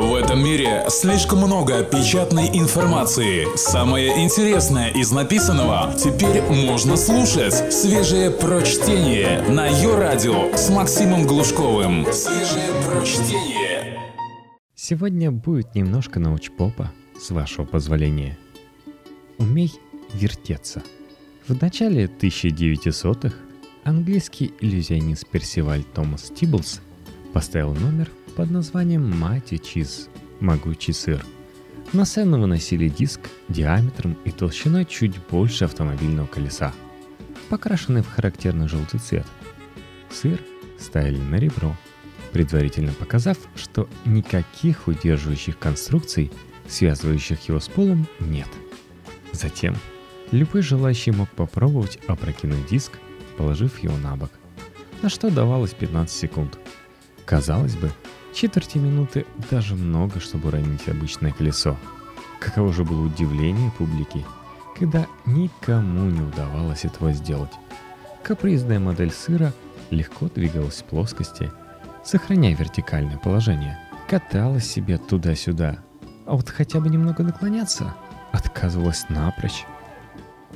В этом мире слишком много печатной информации. Самое интересное из написанного теперь можно слушать. Свежее прочтение на ее радио с Максимом Глушковым. Свежее прочтение. Сегодня будет немножко научпопа, с вашего позволения. Умей вертеться. В начале 1900-х английский иллюзионист Персиваль Томас Тиблс поставил номер под названием «Мати Чиз» – «Могучий сыр». На сцену выносили диск диаметром и толщиной чуть больше автомобильного колеса, покрашенный в характерный желтый цвет. Сыр ставили на ребро, предварительно показав, что никаких удерживающих конструкций, связывающих его с полом, нет. Затем любой желающий мог попробовать опрокинуть диск, положив его на бок, на что давалось 15 секунд. Казалось бы, Четверти минуты даже много, чтобы уронить обычное колесо. Каково же было удивление публики, когда никому не удавалось этого сделать. Капризная модель сыра легко двигалась в плоскости, сохраняя вертикальное положение, каталась себе туда-сюда, а вот хотя бы немного наклоняться отказывалась напрочь.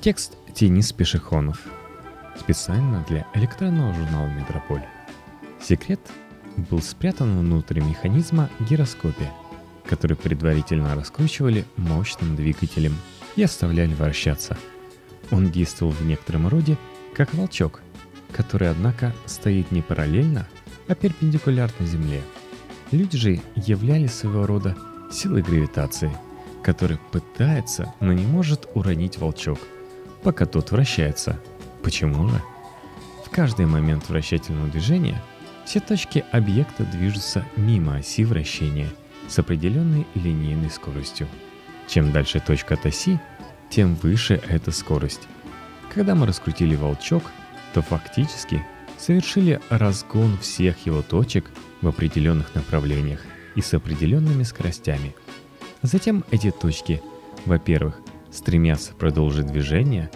Текст Денис Пешехонов. Специально для электронного журнала «Метрополь». Секрет был спрятан внутрь механизма гироскопе, который предварительно раскручивали мощным двигателем и оставляли вращаться. Он действовал в некотором роде как волчок, который, однако, стоит не параллельно, а перпендикулярно Земле. Люди же являлись своего рода силой гравитации, которая пытается, но не может уронить волчок, пока тот вращается. Почему же? В каждый момент вращательного движения – все точки объекта движутся мимо оси вращения с определенной линейной скоростью. Чем дальше точка от оси, тем выше эта скорость. Когда мы раскрутили волчок, то фактически совершили разгон всех его точек в определенных направлениях и с определенными скоростями. Затем эти точки, во-первых, стремятся продолжить движение,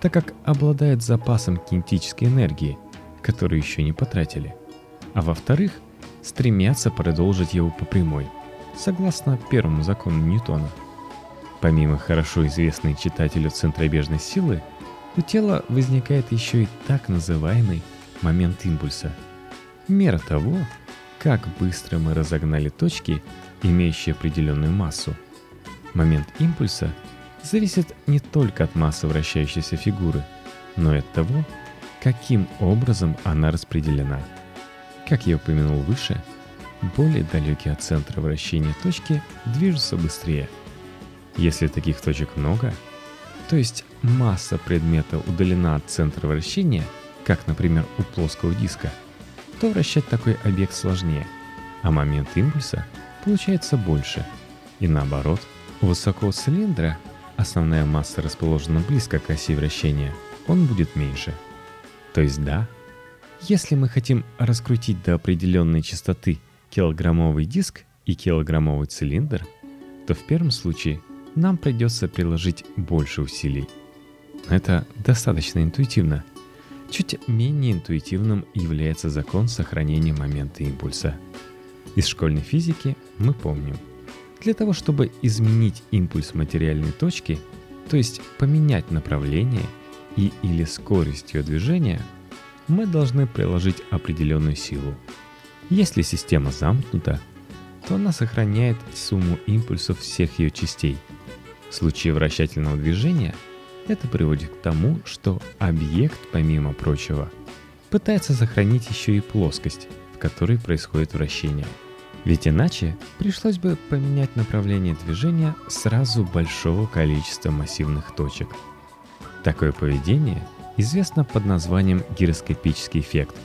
так как обладают запасом кинетической энергии, которую еще не потратили – а во-вторых, стремятся продолжить его по прямой, согласно первому закону Ньютона. Помимо хорошо известной читателю центробежной силы, у тела возникает еще и так называемый момент импульса. Мера того, как быстро мы разогнали точки, имеющие определенную массу. Момент импульса зависит не только от массы вращающейся фигуры, но и от того, каким образом она распределена – как я упомянул выше, более далекие от центра вращения точки движутся быстрее. Если таких точек много, то есть масса предмета удалена от центра вращения, как, например, у плоского диска, то вращать такой объект сложнее, а момент импульса получается больше. И наоборот, у высокого цилиндра основная масса расположена близко к оси вращения, он будет меньше. То есть да, если мы хотим раскрутить до определенной частоты килограммовый диск и килограммовый цилиндр, то в первом случае нам придется приложить больше усилий. Это достаточно интуитивно. Чуть менее интуитивным является закон сохранения момента импульса. Из школьной физики мы помним. Для того, чтобы изменить импульс материальной точки, то есть поменять направление и или скорость ее движения – мы должны приложить определенную силу. Если система замкнута, то она сохраняет сумму импульсов всех ее частей. В случае вращательного движения это приводит к тому, что объект, помимо прочего, пытается сохранить еще и плоскость, в которой происходит вращение. Ведь иначе пришлось бы поменять направление движения сразу большого количества массивных точек. Такое поведение известна под названием гироскопический эффект,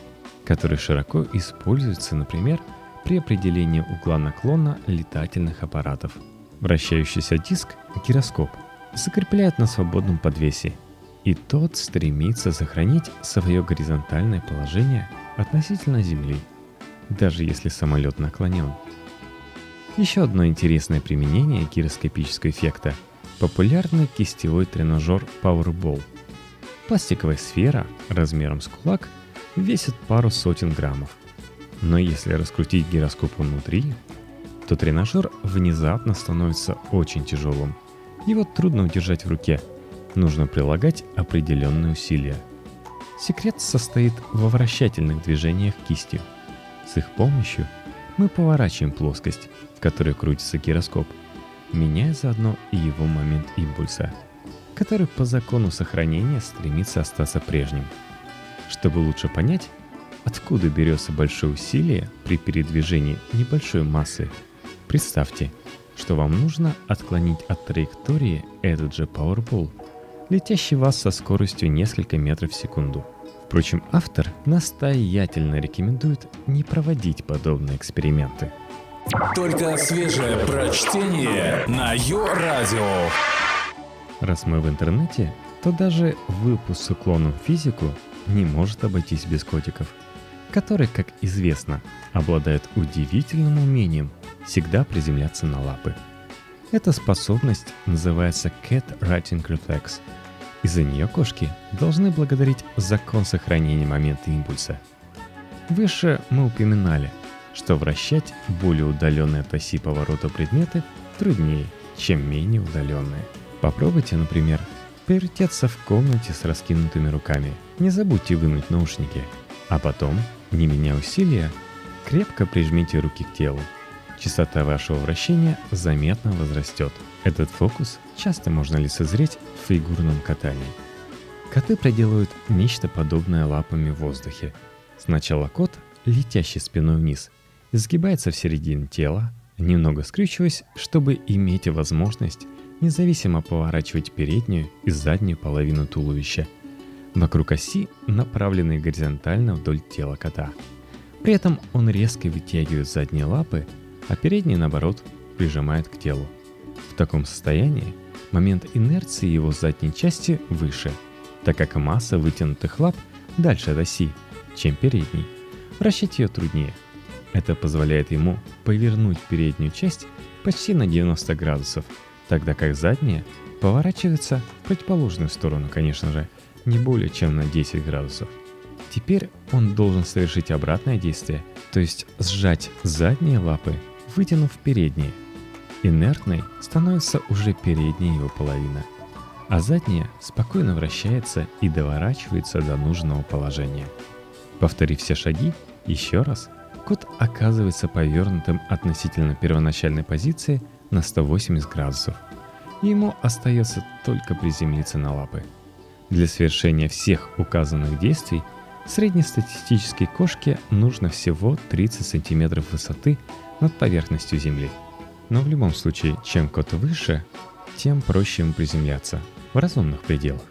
который широко используется, например, при определении угла наклона летательных аппаратов. Вращающийся диск, гироскоп, закрепляют на свободном подвесе, и тот стремится сохранить свое горизонтальное положение относительно Земли, даже если самолет наклонен. Еще одно интересное применение гироскопического эффекта – популярный кистевой тренажер Powerball – Пластиковая сфера размером с кулак весит пару сотен граммов. Но если раскрутить гироскоп внутри, то тренажер внезапно становится очень тяжелым. Его трудно удержать в руке. Нужно прилагать определенные усилия. Секрет состоит во вращательных движениях кистью. С их помощью мы поворачиваем плоскость, в которой крутится гироскоп, меняя заодно и его момент импульса, который по закону сохранения стремится остаться прежним. Чтобы лучше понять, откуда берется большое усилие при передвижении небольшой массы, представьте, что вам нужно отклонить от траектории этот же Powerball, летящий вас со скоростью несколько метров в секунду – Впрочем, автор настоятельно рекомендует не проводить подобные эксперименты. Только свежее прочтение на Йо-Радио. Раз мы в интернете, то даже выпуск с уклоном в физику не может обойтись без котиков, которые, как известно, обладают удивительным умением всегда приземляться на лапы. Эта способность называется Cat Writing Reflex – из-за нее кошки должны благодарить закон сохранения момента импульса. Выше мы упоминали, что вращать более удаленные от оси поворота предметы труднее, чем менее удаленные. Попробуйте, например, повертеться в комнате с раскинутыми руками. Не забудьте вынуть наушники. А потом, не меняя усилия, крепко прижмите руки к телу. Частота вашего вращения заметно возрастет – этот фокус часто можно лицезреть в фигурном катании. Коты проделывают нечто подобное лапами в воздухе. Сначала кот, летящий спиной вниз, изгибается в середине тела, немного скрючиваясь, чтобы иметь возможность независимо поворачивать переднюю и заднюю половину туловища. Вокруг оси, направленной горизонтально вдоль тела кота. При этом он резко вытягивает задние лапы, а передние, наоборот, прижимает к телу. В таком состоянии момент инерции его задней части выше, так как масса вытянутых лап дальше от оси, чем передней. Вращать ее труднее. Это позволяет ему повернуть переднюю часть почти на 90 градусов, тогда как задняя поворачивается в противоположную сторону, конечно же, не более чем на 10 градусов. Теперь он должен совершить обратное действие, то есть сжать задние лапы, вытянув передние – Инертной становится уже передняя его половина, а задняя спокойно вращается и доворачивается до нужного положения. Повторив все шаги, еще раз, кот оказывается повернутым относительно первоначальной позиции на 180 градусов. Ему остается только приземлиться на лапы. Для совершения всех указанных действий среднестатистической кошке нужно всего 30 см высоты над поверхностью Земли – но в любом случае, чем кот выше, тем проще ему приземляться в разумных пределах.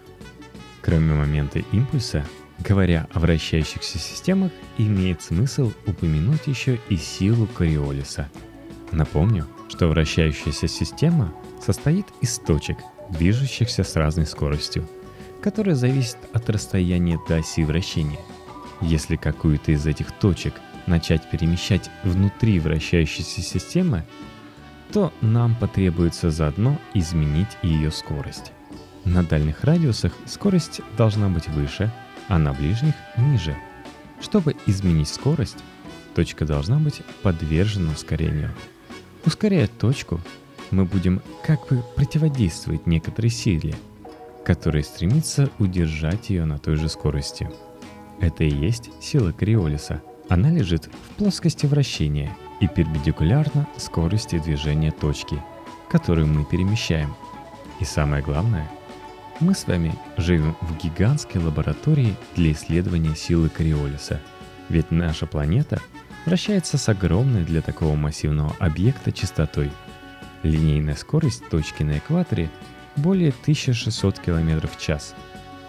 Кроме момента импульса, говоря о вращающихся системах, имеет смысл упомянуть еще и силу Кориолиса. Напомню, что вращающаяся система состоит из точек, движущихся с разной скоростью, которая зависит от расстояния до оси вращения. Если какую-то из этих точек начать перемещать внутри вращающейся системы, то нам потребуется заодно изменить ее скорость. На дальних радиусах скорость должна быть выше, а на ближних ниже. Чтобы изменить скорость, точка должна быть подвержена ускорению. Ускоряя точку, мы будем как бы противодействовать некоторой силе, которая стремится удержать ее на той же скорости. Это и есть сила Криолиса. Она лежит в плоскости вращения – и перпендикулярно скорости движения точки, которую мы перемещаем. И самое главное, мы с вами живем в гигантской лаборатории для исследования силы Кориолиса, ведь наша планета вращается с огромной для такого массивного объекта частотой. Линейная скорость точки на экваторе более 1600 км в час.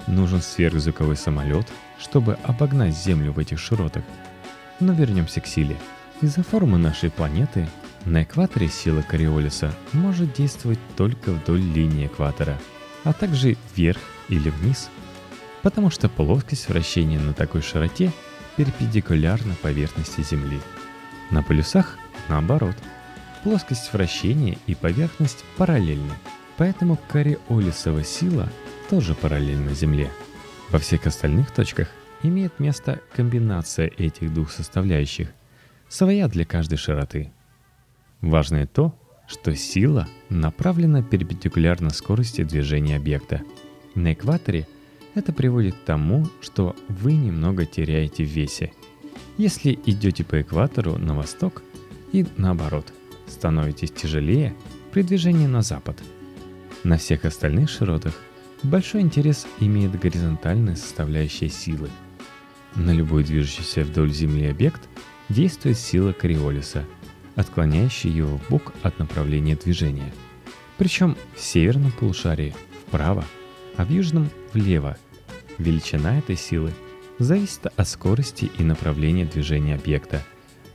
Нужен сверхзвуковой самолет, чтобы обогнать Землю в этих широтах. Но вернемся к силе – из-за формы нашей планеты на экваторе сила Кориолиса может действовать только вдоль линии экватора, а также вверх или вниз, потому что плоскость вращения на такой широте перпендикулярна поверхности Земли. На полюсах наоборот. Плоскость вращения и поверхность параллельны, поэтому кориолисова сила тоже параллельна Земле. Во всех остальных точках имеет место комбинация этих двух составляющих – своя для каждой широты. Важно и то, что сила направлена перпендикулярно скорости движения объекта. На экваторе это приводит к тому, что вы немного теряете в весе. Если идете по экватору на восток и наоборот, становитесь тяжелее при движении на запад. На всех остальных широтах большой интерес имеет горизонтальная составляющая силы. На любой движущийся вдоль Земли объект действует сила Кориолиса – отклоняющий его в бок от направления движения. Причем в северном полушарии вправо, а в южном влево. Величина этой силы зависит от скорости и направления движения объекта,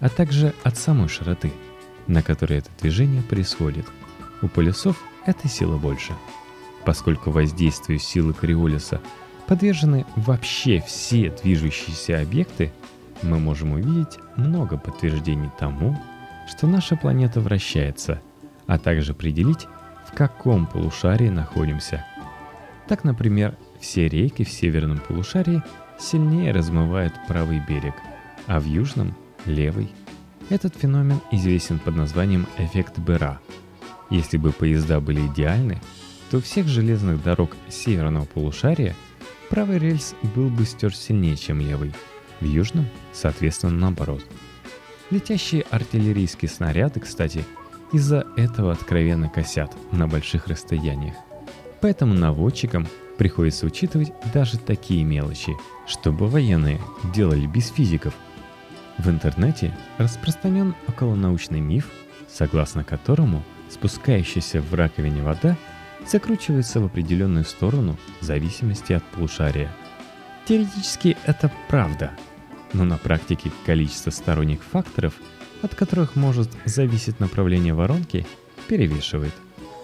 а также от самой широты, на которой это движение происходит. У полюсов эта сила больше. Поскольку воздействию силы Кориолиса подвержены вообще все движущиеся объекты, мы можем увидеть много подтверждений тому, что наша планета вращается, а также определить, в каком полушарии находимся. Так, например, все реки в северном полушарии сильнее размывают правый берег, а в южном – левый. Этот феномен известен под названием эффект Бера. Если бы поезда были идеальны, то всех железных дорог северного полушария правый рельс был бы стер сильнее, чем левый. В южном, соответственно, наоборот – Летящие артиллерийские снаряды, кстати, из-за этого откровенно косят на больших расстояниях. Поэтому наводчикам приходится учитывать даже такие мелочи, чтобы военные делали без физиков. В интернете распространен околонаучный миф, согласно которому спускающаяся в раковине вода закручивается в определенную сторону в зависимости от полушария. Теоретически это правда – но на практике количество сторонних факторов, от которых может зависеть направление воронки, перевешивает.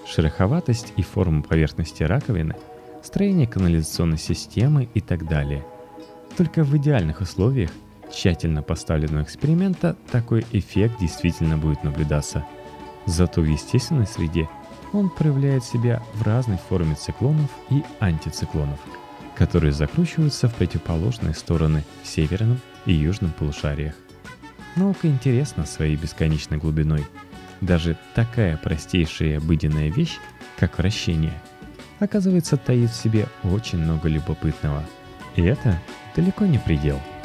Шероховатость и форма поверхности раковины, строение канализационной системы и так далее. Только в идеальных условиях тщательно поставленного эксперимента такой эффект действительно будет наблюдаться. Зато в естественной среде он проявляет себя в разной форме циклонов и антициклонов, которые закручиваются в противоположные стороны в северном и южном полушариях. Наука интересна своей бесконечной глубиной. Даже такая простейшая обыденная вещь, как вращение, оказывается таит в себе очень много любопытного. И это далеко не предел –